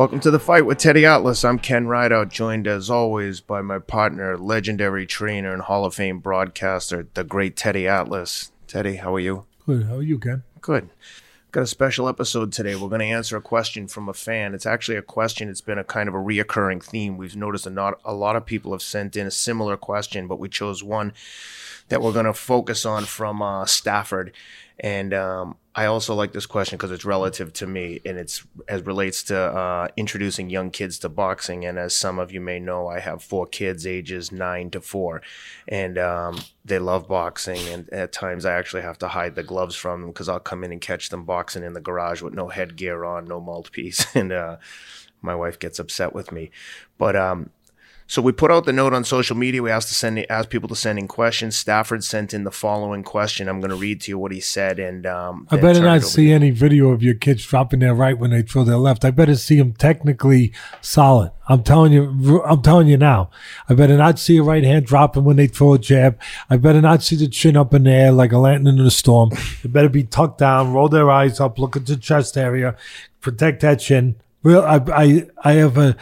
Welcome to the fight with Teddy Atlas. I'm Ken Rideout, joined as always by my partner, legendary trainer and Hall of Fame broadcaster, the great Teddy Atlas. Teddy, how are you? Good. How are you, Ken? Good. Got a special episode today. We're going to answer a question from a fan. It's actually a question. It's been a kind of a reoccurring theme. We've noticed a not a lot of people have sent in a similar question, but we chose one that we're going to focus on from uh, Stafford. And um, I also like this question because it's relative to me and it's as relates to uh, introducing young kids to boxing. And as some of you may know, I have four kids, ages nine to four, and um, they love boxing. And at times, I actually have to hide the gloves from them because I'll come in and catch them boxing in the garage with no headgear on, no mouthpiece, and uh, my wife gets upset with me. But um, so we put out the note on social media. We asked to send ask people to send in questions. Stafford sent in the following question. I'm going to read to you what he said, and um, I better not see any video of your kids dropping their right when they throw their left. I better see them technically solid. I'm telling you, I'm telling you now. I better not see a right hand dropping when they throw a jab. I better not see the chin up in the air like a lantern in a storm. It better be tucked down, roll their eyes up, look at the chest area, protect that chin. Real, I, I, I have a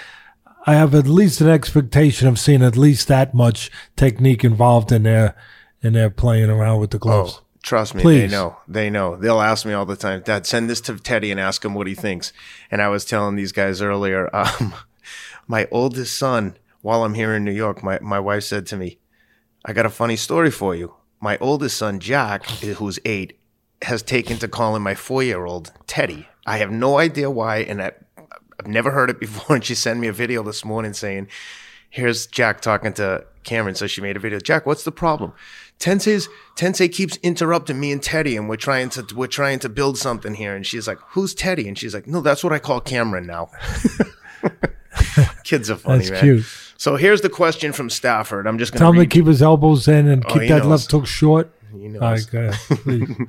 I have at least an expectation of seeing at least that much technique involved in their in their playing around with the gloves. Oh, trust me, Please. they know. They know. They'll ask me all the time, Dad, send this to Teddy and ask him what he thinks. And I was telling these guys earlier, um, my oldest son, while I'm here in New York, my, my wife said to me, I got a funny story for you. My oldest son, Jack, who's eight, has taken to calling my four year old Teddy. I have no idea why, and that I've never heard it before. And she sent me a video this morning saying, here's Jack talking to Cameron. So she made a video. Jack, what's the problem? Tensei's Tensei keeps interrupting me and Teddy, and we're trying to we're trying to build something here. And she's like, "Who's Teddy?" And she's like, "No, that's what I call Cameron now." Kids are funny, that's man. Cute. So here's the question from Stafford. I'm just gonna tell him to keep his elbows in and oh, keep that knows. left hook short. He knows. All right, go ahead,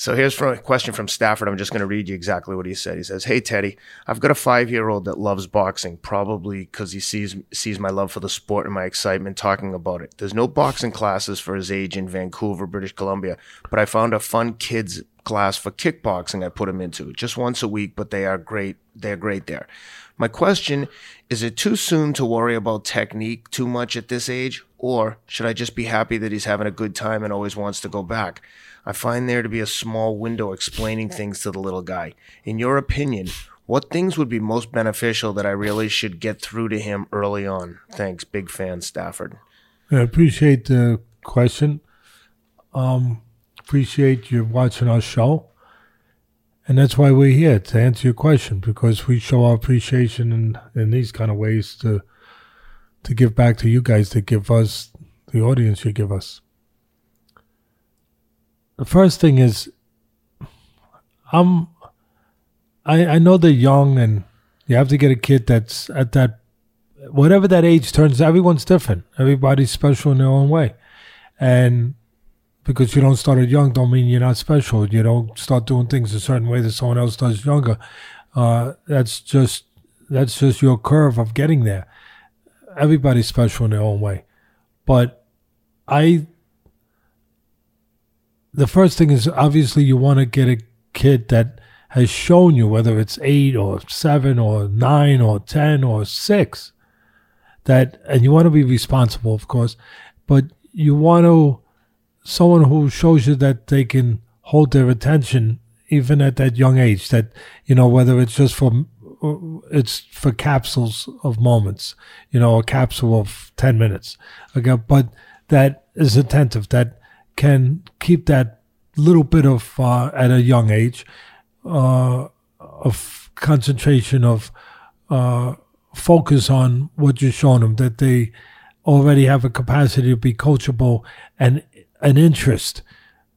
So here's a question from Stafford. I'm just going to read you exactly what he said. He says, "Hey Teddy, I've got a five-year-old that loves boxing, probably because he sees sees my love for the sport and my excitement talking about it. There's no boxing classes for his age in Vancouver, British Columbia, but I found a fun kids class for kickboxing. I put him into just once a week, but they are great. They're great there. My question is: It too soon to worry about technique too much at this age, or should I just be happy that he's having a good time and always wants to go back?" I find there to be a small window explaining things to the little guy. In your opinion, what things would be most beneficial that I really should get through to him early on? Thanks, big fan, Stafford. I appreciate the question. Um, appreciate you watching our show. And that's why we're here to answer your question because we show our appreciation in, in these kind of ways to to give back to you guys, to give us the audience you give us the first thing is I'm I I know they're young and you have to get a kid that's at that whatever that age turns everyone's different. Everybody's special in their own way. And because you don't start it young don't mean you're not special. You don't start doing things a certain way that someone else does younger. Uh, that's just that's just your curve of getting there. Everybody's special in their own way. But I the first thing is obviously you want to get a kid that has shown you whether it's eight or seven or nine or ten or six that and you want to be responsible of course but you want to someone who shows you that they can hold their attention even at that young age that you know whether it's just for it's for capsules of moments you know a capsule of 10 minutes okay but that is attentive that can keep that little bit of uh, at a young age uh, of concentration of uh, focus on what you're showing them that they already have a capacity to be coachable and an interest.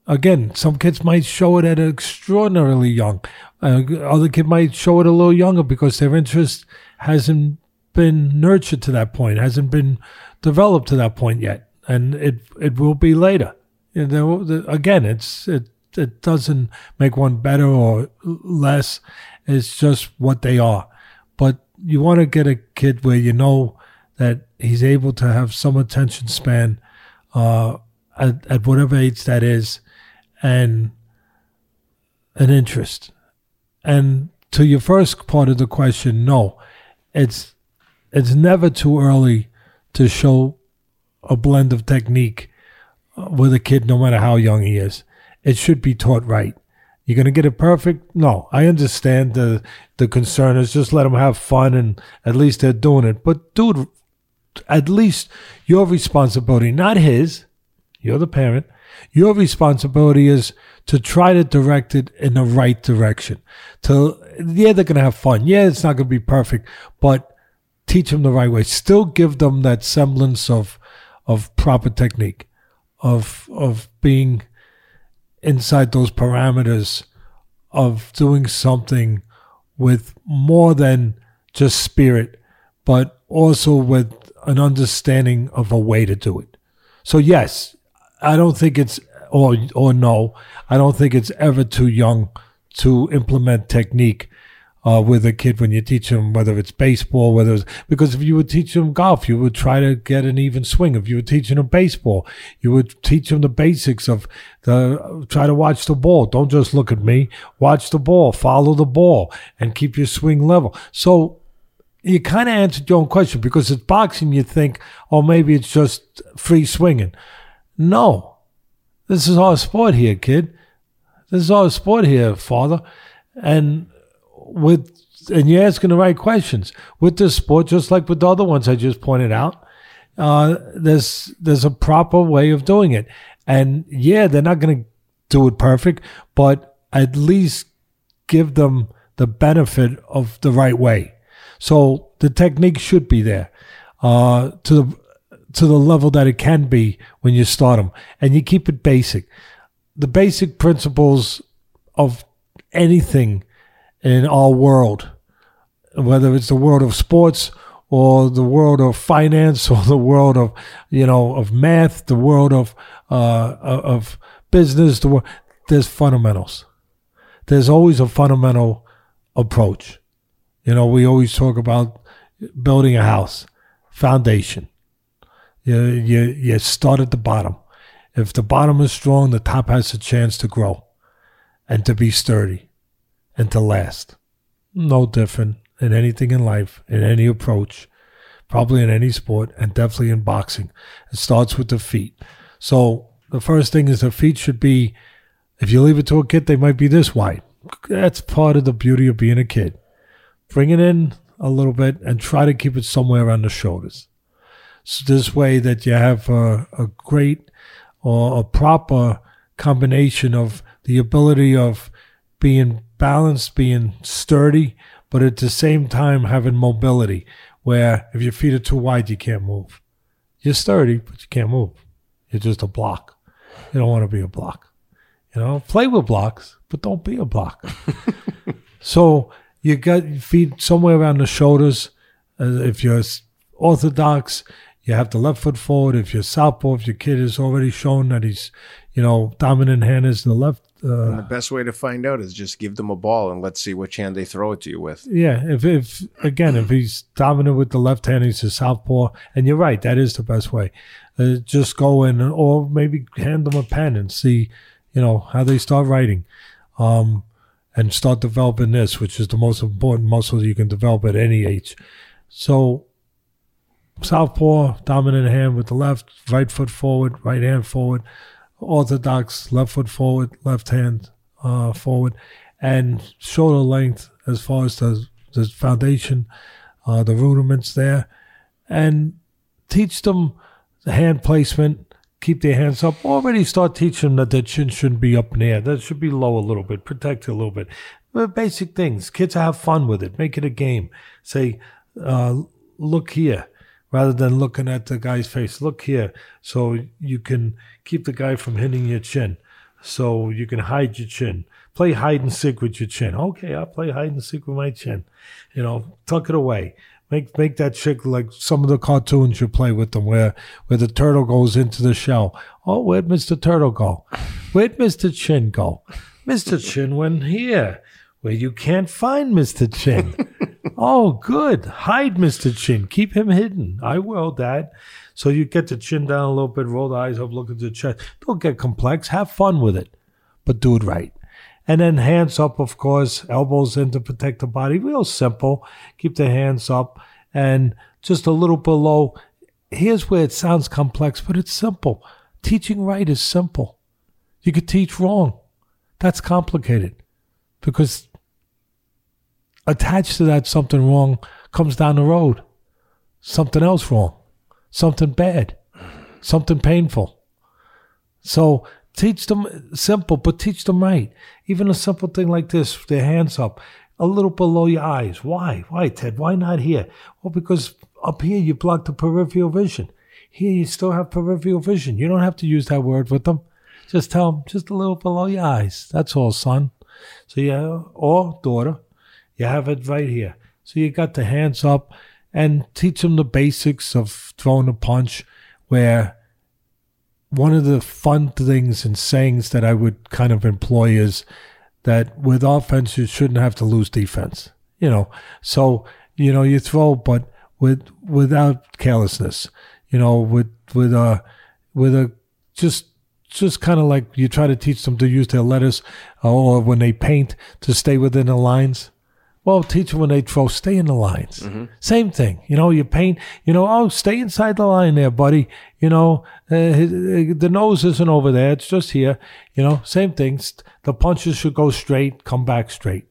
Again some kids might show it at an extraordinarily young uh, other kid might show it a little younger because their interest hasn't been nurtured to that point hasn't been developed to that point yet. And it it will be later you know, again, it's it it doesn't make one better or less. It's just what they are. But you want to get a kid where you know that he's able to have some attention span uh, at, at whatever age that is, and an interest. And to your first part of the question, no, it's it's never too early to show a blend of technique with a kid, no matter how young he is. It should be taught right. You're gonna get it perfect? No, I understand the the concern is just let them have fun and at least they're doing it. But dude, at least your responsibility, not his. You're the parent. Your responsibility is to try to direct it in the right direction. To yeah, they're gonna have fun. Yeah, it's not gonna be perfect, but teach them the right way. Still give them that semblance of of proper technique, of of being inside those parameters of doing something with more than just spirit, but also with an understanding of a way to do it. So yes, I don't think it's or or no, I don't think it's ever too young to implement technique uh, with a kid when you teach them whether it's baseball, whether it's because if you would teach them golf, you would try to get an even swing. If you were teaching them baseball, you would teach them the basics of the try to watch the ball. Don't just look at me. Watch the ball, follow the ball, and keep your swing level. So you kind of answered your own question because it's boxing. You think, oh, maybe it's just free swinging. No, this is our sport here, kid. This is our sport here, father. And with and you're asking the right questions with this sport, just like with the other ones I just pointed out. Uh, there's there's a proper way of doing it, and yeah, they're not going to do it perfect, but at least give them the benefit of the right way. So the technique should be there uh, to the to the level that it can be when you start them, and you keep it basic. The basic principles of anything in our world, whether it's the world of sports or the world of finance or the world of you know of math, the world of uh, of business. The world, there's fundamentals. There's always a fundamental approach. You know, we always talk about building a house, foundation. You you you start at the bottom. If the bottom is strong, the top has a chance to grow and to be sturdy and to last. No different in anything in life, in any approach, probably in any sport, and definitely in boxing. It starts with the feet. So the first thing is the feet should be, if you leave it to a kid, they might be this wide. That's part of the beauty of being a kid. Bring it in a little bit and try to keep it somewhere around the shoulders. So this way that you have a, a great or a proper combination of the ability of being balanced, being sturdy, but at the same time having mobility, where if your feet are too wide, you can't move. You're sturdy, but you can't move. You're just a block. You don't want to be a block. You know, play with blocks, but don't be a block. so you got your feet somewhere around the shoulders. Uh, if you're orthodox, you have the left foot forward. If you're southpaw, if your kid has already shown that he's, you know, dominant hand is the left uh, the best way to find out is just give them a ball and let's see which hand they throw it to you with. Yeah, if if again if he's dominant with the left hand, he's a southpaw, and you're right, that is the best way. Uh, just go in, or maybe hand them a pen and see, you know, how they start writing, um, and start developing this, which is the most important muscle you can develop at any age. So, southpaw, dominant hand with the left, right foot forward, right hand forward orthodox left foot forward, left hand uh, forward, and shoulder length as far as the, the foundation, uh, the rudiments there, and teach them the hand placement. Keep their hands up. Already start teaching them that their chin shouldn't be up in the air. That should be low a little bit. Protect it a little bit. But basic things. Kids have fun with it. Make it a game. Say, uh, look here rather than looking at the guy's face. Look here, so you can keep the guy from hitting your chin. So you can hide your chin. Play hide and seek with your chin. Okay, I'll play hide and seek with my chin. You know, tuck it away. Make make that chick like some of the cartoons you play with them, where where the turtle goes into the shell. Oh, where'd Mister Turtle go? Where'd Mister Chin go? Mister Chin went here, where you can't find Mister Chin. Oh, good. Hide Mr. Chin. Keep him hidden. I will, Dad. So you get the chin down a little bit, roll the eyes up, look at the chest. Don't get complex. Have fun with it, but do it right. And then hands up, of course, elbows in to protect the body. Real simple. Keep the hands up and just a little below. Here's where it sounds complex, but it's simple. Teaching right is simple. You could teach wrong. That's complicated because attached to that something wrong comes down the road. Something else wrong, something bad, something painful. So teach them simple, but teach them right. Even a simple thing like this, their hands up, a little below your eyes. Why? Why, Ted? Why not here? Well, because up here you block the peripheral vision. Here you still have peripheral vision. You don't have to use that word with them. Just tell them just a little below your eyes. That's all, son. So yeah, or daughter, you have it right here. So you got the hands up and teach them the basics of throwing a punch where one of the fun things and sayings that I would kind of employ is that with offense you shouldn't have to lose defense. You know, so you know you throw, but with without carelessness. You know, with with a with a just just kind of like you try to teach them to use their letters uh, or when they paint to stay within the lines. Well, teach them when they throw, stay in the lines. Mm-hmm. Same thing. You know, you paint, you know, oh, stay inside the line there, buddy. You know, uh, the nose isn't over there. It's just here. You know, same thing. The punches should go straight, come back straight.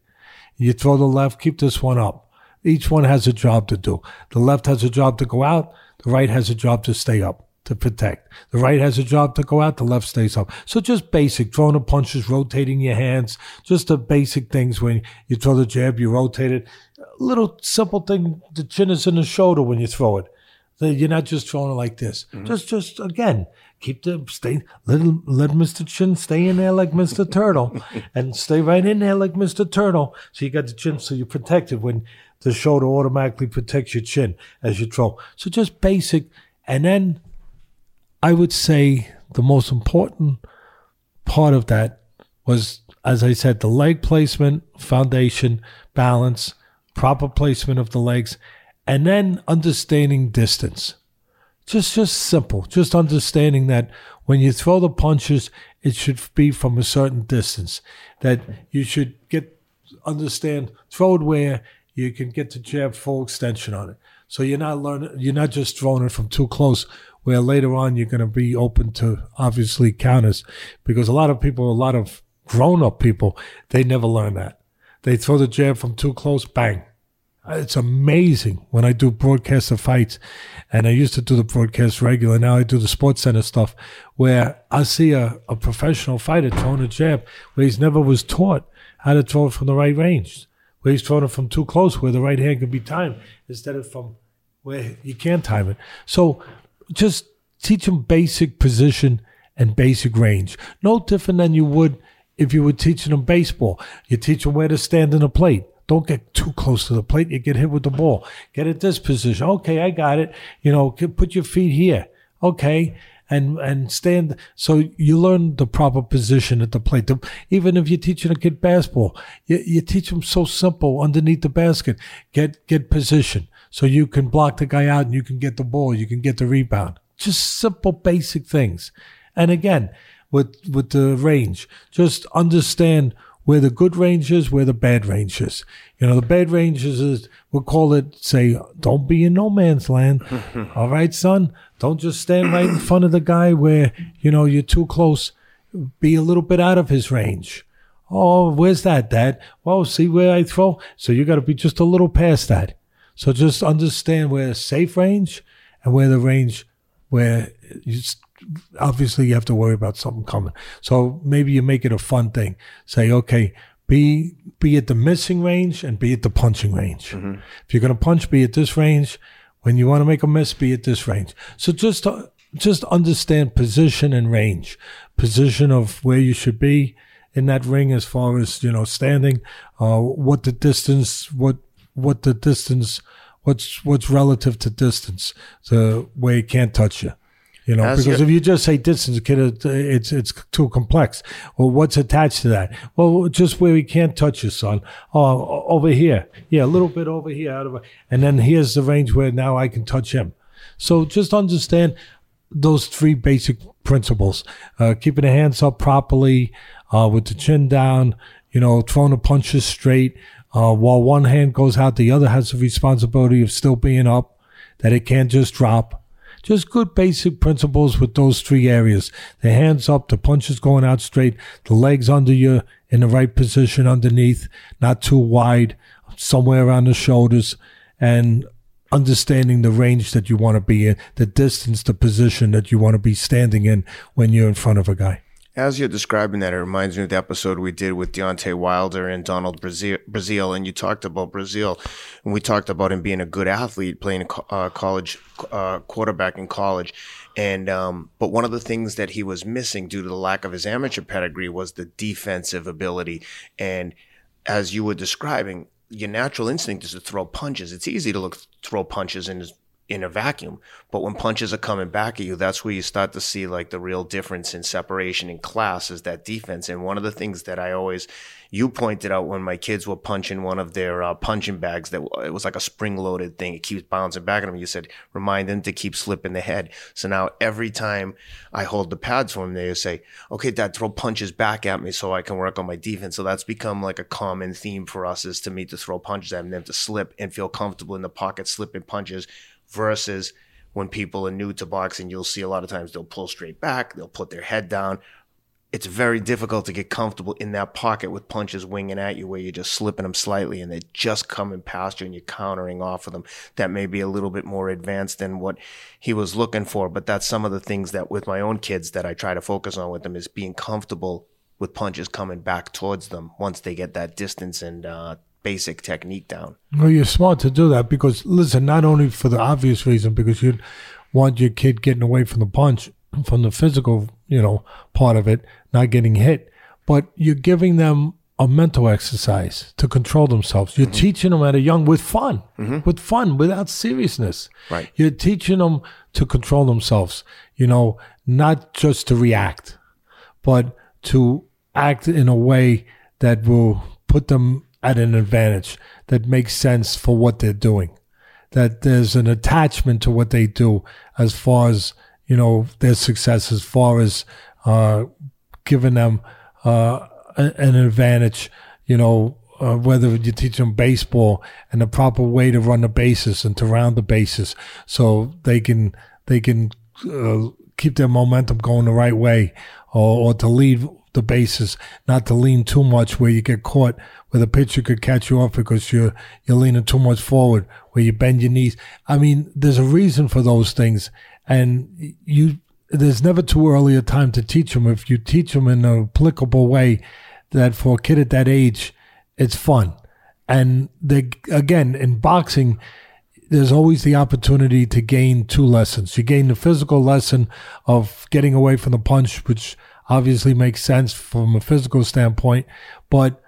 You throw the left, keep this one up. Each one has a job to do. The left has a job to go out. The right has a job to stay up to protect. The right has a job to go out, the left stays up. So just basic, throwing the punches, rotating your hands, just the basic things when you throw the jab, you rotate it. A little simple thing, the chin is in the shoulder when you throw it. You're not just throwing it like this. Mm-hmm. Just, just again, keep the stay. Let let Mr. Chin stay in there like Mr. Turtle, and stay right in there like Mr. Turtle. So you got the chin, so you're protected when the shoulder automatically protects your chin as you throw. So just basic, and then I would say the most important part of that was, as I said, the leg placement, foundation, balance, proper placement of the legs, and then understanding distance. Just, just simple. Just understanding that when you throw the punches, it should be from a certain distance. That you should get understand throw it where you can get the jab full extension on it. So you're not learning. You're not just throwing it from too close where later on you're going to be open to obviously counters because a lot of people, a lot of grown up people, they never learn that. They throw the jab from too close, bang. It's amazing when I do broadcast of fights, and I used to do the broadcast regular. Now I do the Sports Center stuff, where I see a, a professional fighter throwing a jab where he's never was taught how to throw it from the right range, where he's throwing it from too close, where the right hand can be timed instead of from where you can't time it. So just teach them basic position and basic range. No different than you would if you were teaching them baseball. You teach them where to stand in the plate. Don't get too close to the plate. You get hit with the ball. Get at this position. Okay, I got it. You know, put your feet here. Okay. And, and stand. So you learn the proper position at the plate. Even if you're teaching a kid basketball, you, you teach them so simple underneath the basket. Get, get position so you can block the guy out and you can get the ball, you can get the rebound. Just simple, basic things. And again, with with the range, just understand where the good range is, where the bad range is. You know, the bad range is, we'll call it, say, don't be in no man's land. All right, son? Don't just stand right in front of the guy where, you know, you're too close. Be a little bit out of his range. Oh, where's that, Dad? Well, see where I throw? So you got to be just a little past that. So just understand where safe range and where the range where you obviously you have to worry about something coming. So maybe you make it a fun thing. Say, okay, be be at the missing range and be at the punching range. Mm-hmm. If you're going to punch, be at this range. When you want to make a miss, be at this range. So just uh, just understand position and range, position of where you should be in that ring as far as you know standing, uh, what the distance, what what the distance, what's what's relative to distance, the way it can't touch you. You know, As because if you just say distance, kid, it's it's too complex. Well, what's attached to that? Well, just where he can't touch you, son. Oh, over here, yeah, a little bit over here, out of, and then here's the range where now I can touch him. So just understand those three basic principles: uh, keeping the hands up properly, uh, with the chin down, you know, throwing the punches straight. Uh, while one hand goes out, the other has the responsibility of still being up, that it can't just drop. Just good basic principles with those three areas. The hands up, the punches going out straight, the legs under you in the right position underneath, not too wide, somewhere around the shoulders, and understanding the range that you want to be in, the distance, the position that you want to be standing in when you're in front of a guy. As you're describing that, it reminds me of the episode we did with Deontay Wilder and Donald Breazeale. and you talked about Breazeale, and we talked about him being a good athlete, playing uh, college uh, quarterback in college, and um, but one of the things that he was missing due to the lack of his amateur pedigree was the defensive ability, and as you were describing, your natural instinct is to throw punches. It's easy to look throw punches in in a vacuum, but when punches are coming back at you, that's where you start to see like the real difference in separation in class is that defense. And one of the things that I always you pointed out when my kids were punching one of their uh, punching bags that it was like a spring loaded thing. It keeps bouncing back at them. You said remind them to keep slipping the head. So now every time I hold the pads for them, they say, "Okay, Dad, throw punches back at me so I can work on my defense." So that's become like a common theme for us is to me to throw punches at them, to slip and feel comfortable in the pocket, slipping punches versus when people are new to boxing, you'll see a lot of times they'll pull straight back, they'll put their head down, it's very difficult to get comfortable in that pocket with punches winging at you where you're just slipping them slightly and they're just coming past you and you're countering off of them. That may be a little bit more advanced than what he was looking for, but that's some of the things that with my own kids that I try to focus on with them is being comfortable with punches coming back towards them once they get that distance and uh, basic technique down. Well, you're smart to do that because listen, not only for the obvious reason because you want your kid getting away from the punch, from the physical, you know, part of it, not getting hit, but you're giving them a mental exercise to control themselves. You're mm-hmm. teaching them at a young with fun, mm-hmm. with fun, without seriousness. Right. You're teaching them to control themselves. You know, not just to react, but to act in a way that will put them at an advantage that makes sense for what they're doing. That there's an attachment to what they do as far as you know their success, as far as uh, giving them uh, an advantage, you know, uh, whether you teach them baseball and the proper way to run the bases and to round the bases, so they can they can uh, keep their momentum going the right way, or, or to lead the bases, not to lean too much where you get caught where the pitcher could catch you off because you're you're leaning too much forward, where you bend your knees. I mean, there's a reason for those things, and you there's never too early a time to teach them. If you teach them in an applicable way, that for a kid at that age, it's fun. And they again in boxing, there's always the opportunity to gain two lessons. You gain the physical lesson of getting away from the punch, which obviously makes sense from a physical standpoint, but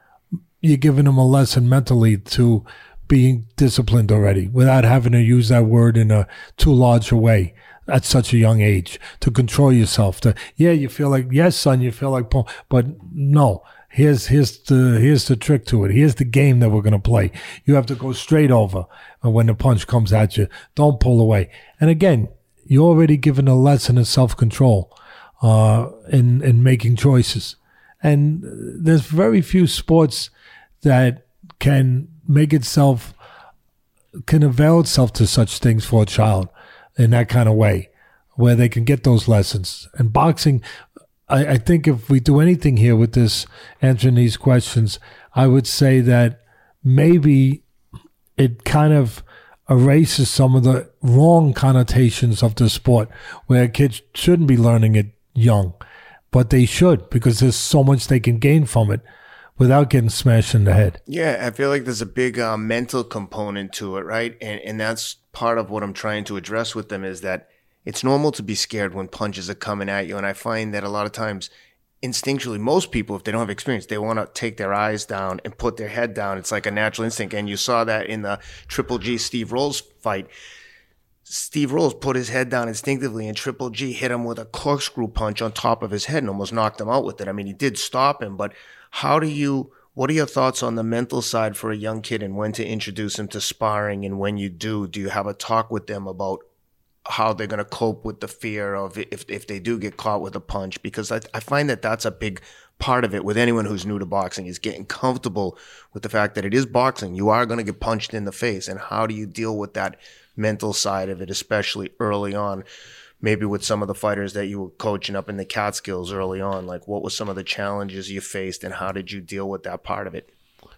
you're giving them a lesson mentally to being disciplined already without having to use that word in a too large a way at such a young age to control yourself. To yeah, you feel like yes, son, you feel like but no. Here's here's the here's the trick to it. Here's the game that we're gonna play. You have to go straight over when the punch comes at you. Don't pull away. And again, you're already given a lesson in self control, uh, in in making choices. And there's very few sports that can make itself can avail itself to such things for a child in that kind of way, where they can get those lessons. And boxing, I, I think if we do anything here with this, answering these questions, I would say that maybe it kind of erases some of the wrong connotations of the sport where kids shouldn't be learning it young, but they should because there's so much they can gain from it without getting smashed in the head. Yeah, I feel like there's a big uh, mental component to it, right? And and that's part of what I'm trying to address with them is that it's normal to be scared when punches are coming at you, and I find that a lot of times instinctually most people if they don't have experience they want to take their eyes down and put their head down it's like a natural instinct and you saw that in the triple g steve rolls fight steve rolls put his head down instinctively and triple g hit him with a corkscrew punch on top of his head and almost knocked him out with it. I mean he did stop him but how do you what are your thoughts on the mental side for a young kid and when to introduce him to sparring and when you do, do you have a talk with them about how they're going to cope with the fear of if if they do get caught with a punch because I, I find that that's a big part of it with anyone who's new to boxing is getting comfortable with the fact that it is boxing. You are going to get punched in the face and how do you deal with that mental side of it especially early on? Maybe with some of the fighters that you were coaching up in the Catskills early on like what were some of the challenges you faced and how did you deal with that part of it?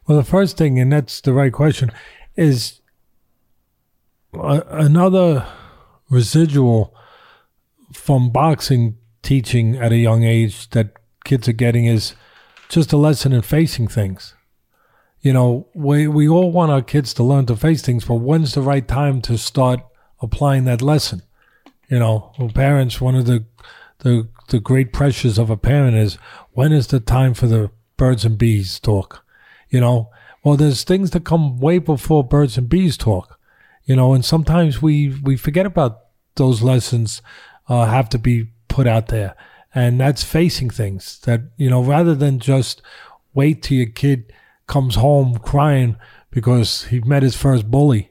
Well the first thing and that's the right question is uh, another residual from boxing teaching at a young age that kids are getting is just a lesson in facing things. You know, we we all want our kids to learn to face things, but when's the right time to start applying that lesson? You know, parents, one of the the the great pressures of a parent is when is the time for the birds and bees talk? You know, well, there's things that come way before birds and bees talk you know, and sometimes we we forget about those lessons uh, have to be put out there, and that's facing things that you know rather than just wait till your kid comes home crying because he met his first bully.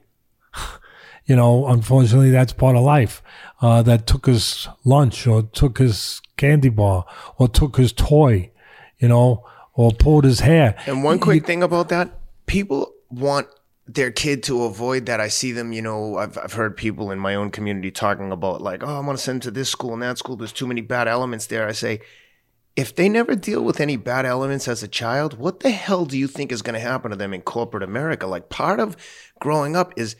you know, unfortunately, that's part of life. Uh, that took his lunch or took his candy bar or took his toy, you know, or pulled his hair. And one quick thing about that, people want their kid to avoid that. I see them, you know, I've, I've heard people in my own community talking about like, oh, I'm going to send to this school and that school. There's too many bad elements there. I say, if they never deal with any bad elements as a child, what the hell do you think is going to happen to them in corporate America? Like part of growing up is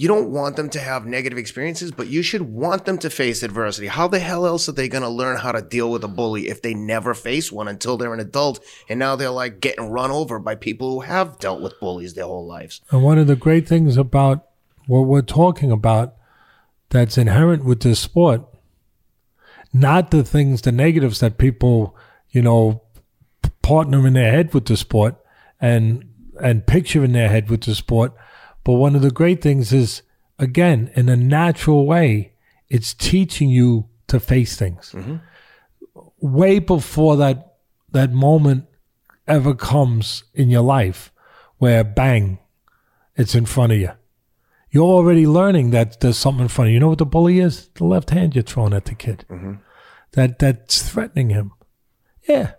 you don't want them to have negative experiences, but you should want them to face adversity. How the hell else are they going to learn how to deal with a bully if they never face one until they're an adult and now they're like getting run over by people who have dealt with bullies their whole lives? And one of the great things about what we're talking about that's inherent with this sport, not the things, the negatives that people, you know, partner in their head with the sport and and picture in their head with the sport but one of the great things is, again, in a natural way, it's teaching you to face things. Mm-hmm. Way before that that moment ever comes in your life where bang, it's in front of you. You're already learning that there's something in front of you. You know what the bully is? The left hand you're throwing at the kid. Mm-hmm. That that's threatening him. Yeah,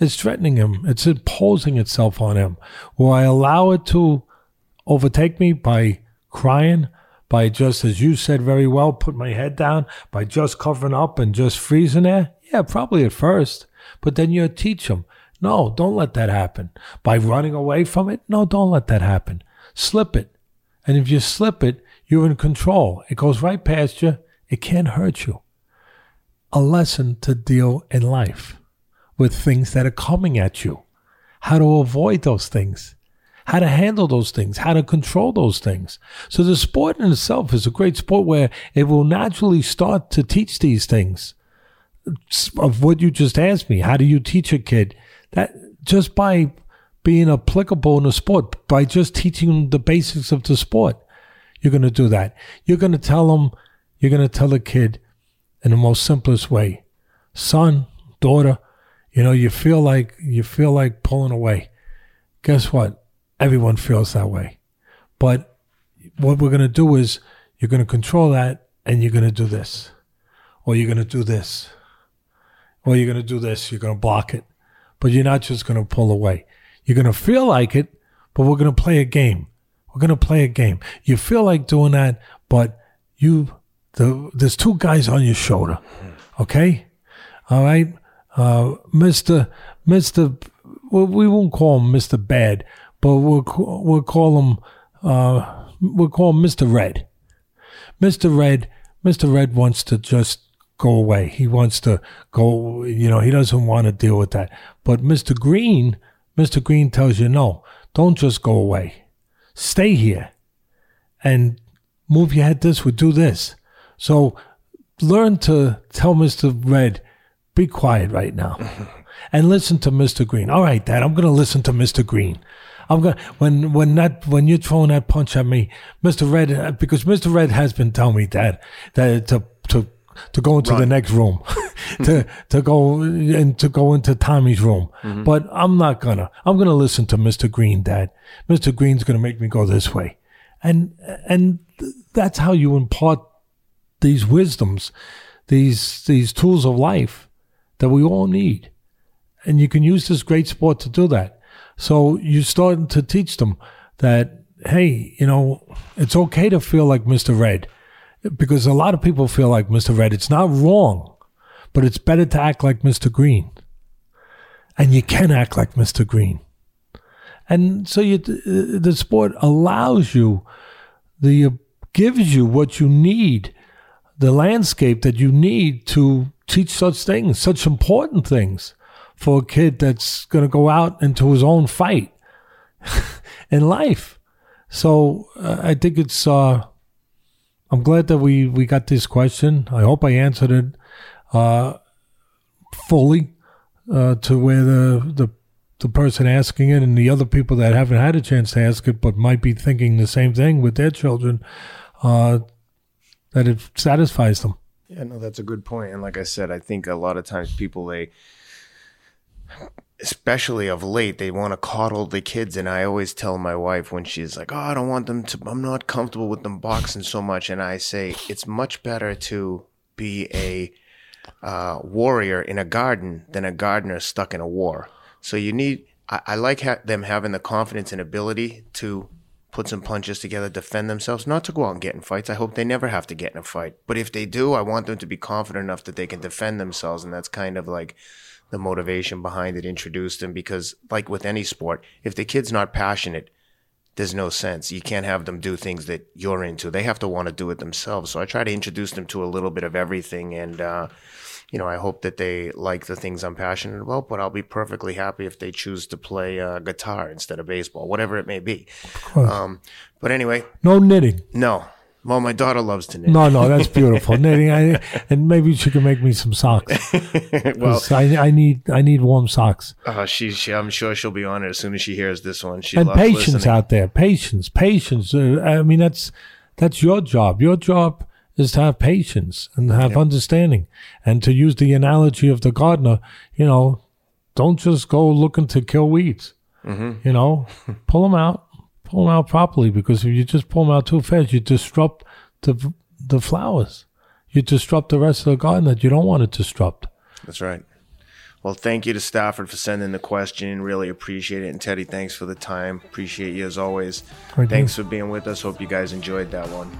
it's threatening him. It's imposing itself on him. Will I allow it to overtake me by crying, by just, as you said very well, put my head down, by just covering up and just freezing there? Yeah, probably at first. But then you teach them, no, don't let that happen. By running away from it, no, don't let that happen. Slip it. And if you slip it, you're in control. It goes right past you. It can't hurt you. A lesson to deal in life with things that are coming at you. How to avoid those things how to handle those things, how to control those things. So the sport in itself is a great sport where it will naturally start to teach these things of what you just asked me. How do you teach a kid that just by being applicable in the sport, by just teaching them the basics of the sport, you're going to do that. You're going to tell them, you're going to tell a kid in the most simplest way, son, daughter, you know, you feel like, you feel like pulling away. Guess what? Everyone feels that way. But what we're going to do is you're going to control that and you're going to do this. Or you're going to do this. Or you're going to do this. You're going to block it. But you're not just going to pull away. You're going to feel like it, but we're going to play a game. We're going to play a game. You feel like doing that, but you, the, there's two guys on your shoulder. Okay? All right? Uh, Mr. Mr. Well, we won't call him Mr. Bad, but we'll we'll call him uh, we'll call him Mr. Red. Mr. Red, Mr. Red wants to just go away. He wants to go. You know, he doesn't want to deal with that. But Mr. Green, Mr. Green tells you no. Don't just go away. Stay here, and move your head this way. Do this. So learn to tell Mr. Red, be quiet right now. and listen to Mr. Green. All right, Dad, I'm going to listen to Mr. Green. I'm going when when that when you're throwing that punch at me, Mister Red, because Mister Red has been telling me that that to to to go into Run. the next room, to to go and to go into Tommy's room. Mm-hmm. But I'm not gonna. I'm gonna listen to Mister Green, Dad. Mister Green's gonna make me go this way, and and that's how you impart these wisdoms, these these tools of life that we all need, and you can use this great sport to do that. So you're starting to teach them that hey, you know, it's okay to feel like Mr. Red, because a lot of people feel like Mr. Red. It's not wrong, but it's better to act like Mr. Green, and you can act like Mr. Green. And so you, uh, the sport allows you, the uh, gives you what you need, the landscape that you need to teach such things, such important things for a kid that's going to go out into his own fight in life. So uh, I think it's. Uh, I'm glad that we we got this question. I hope I answered it uh, fully uh, to where the the the person asking it and the other people that haven't had a chance to ask it but might be thinking the same thing with their children uh, that it satisfies them yeah no that's a good point. point and like i said i think a lot of times people they especially of late they want to coddle the kids and i always tell my wife when she's like oh i don't want them to i'm not comfortable with them boxing so much and i say it's much better to be a uh, warrior in a garden than a gardener stuck in a war so you need, I, I like ha- them having the confidence and ability to put some punches together, defend themselves, not to go out and get in fights. I hope they never have to get in a fight. But if they do, I want them to be confident enough that they can defend themselves. And that's kind of like the motivation behind it, introduce them. Because, like with any sport, if the kid's not passionate, there's no sense. You can't have them do things that you're into. They have to want to do it themselves. So I try to introduce them to a little bit of everything. And, uh, you know, I hope that they like the things I'm passionate about, but I'll be perfectly happy if they choose to play uh, guitar instead of baseball, whatever it may be. Um, but anyway, no knitting. No. Well, my daughter loves to knit. No, no, that's beautiful knitting. I, and maybe she can make me some socks. well, I, I, need I need warm socks. Uh, she, she, I'm sure she'll be on it as soon as she hears this one. She and patience listening. out there, patience, patience. Uh, I mean, that's that's your job. Your job is to have patience and have yep. understanding. And to use the analogy of the gardener, you know, don't just go looking to kill weeds. Mm-hmm. You know, pull them out, pull them out properly because if you just pull them out too fast, you disrupt the the flowers. You disrupt the rest of the garden that you don't want to disrupt. That's right. Well, thank you to Stafford for sending the question. Really appreciate it. And Teddy, thanks for the time. Appreciate you as always. Thanks for being with us. Hope you guys enjoyed that one.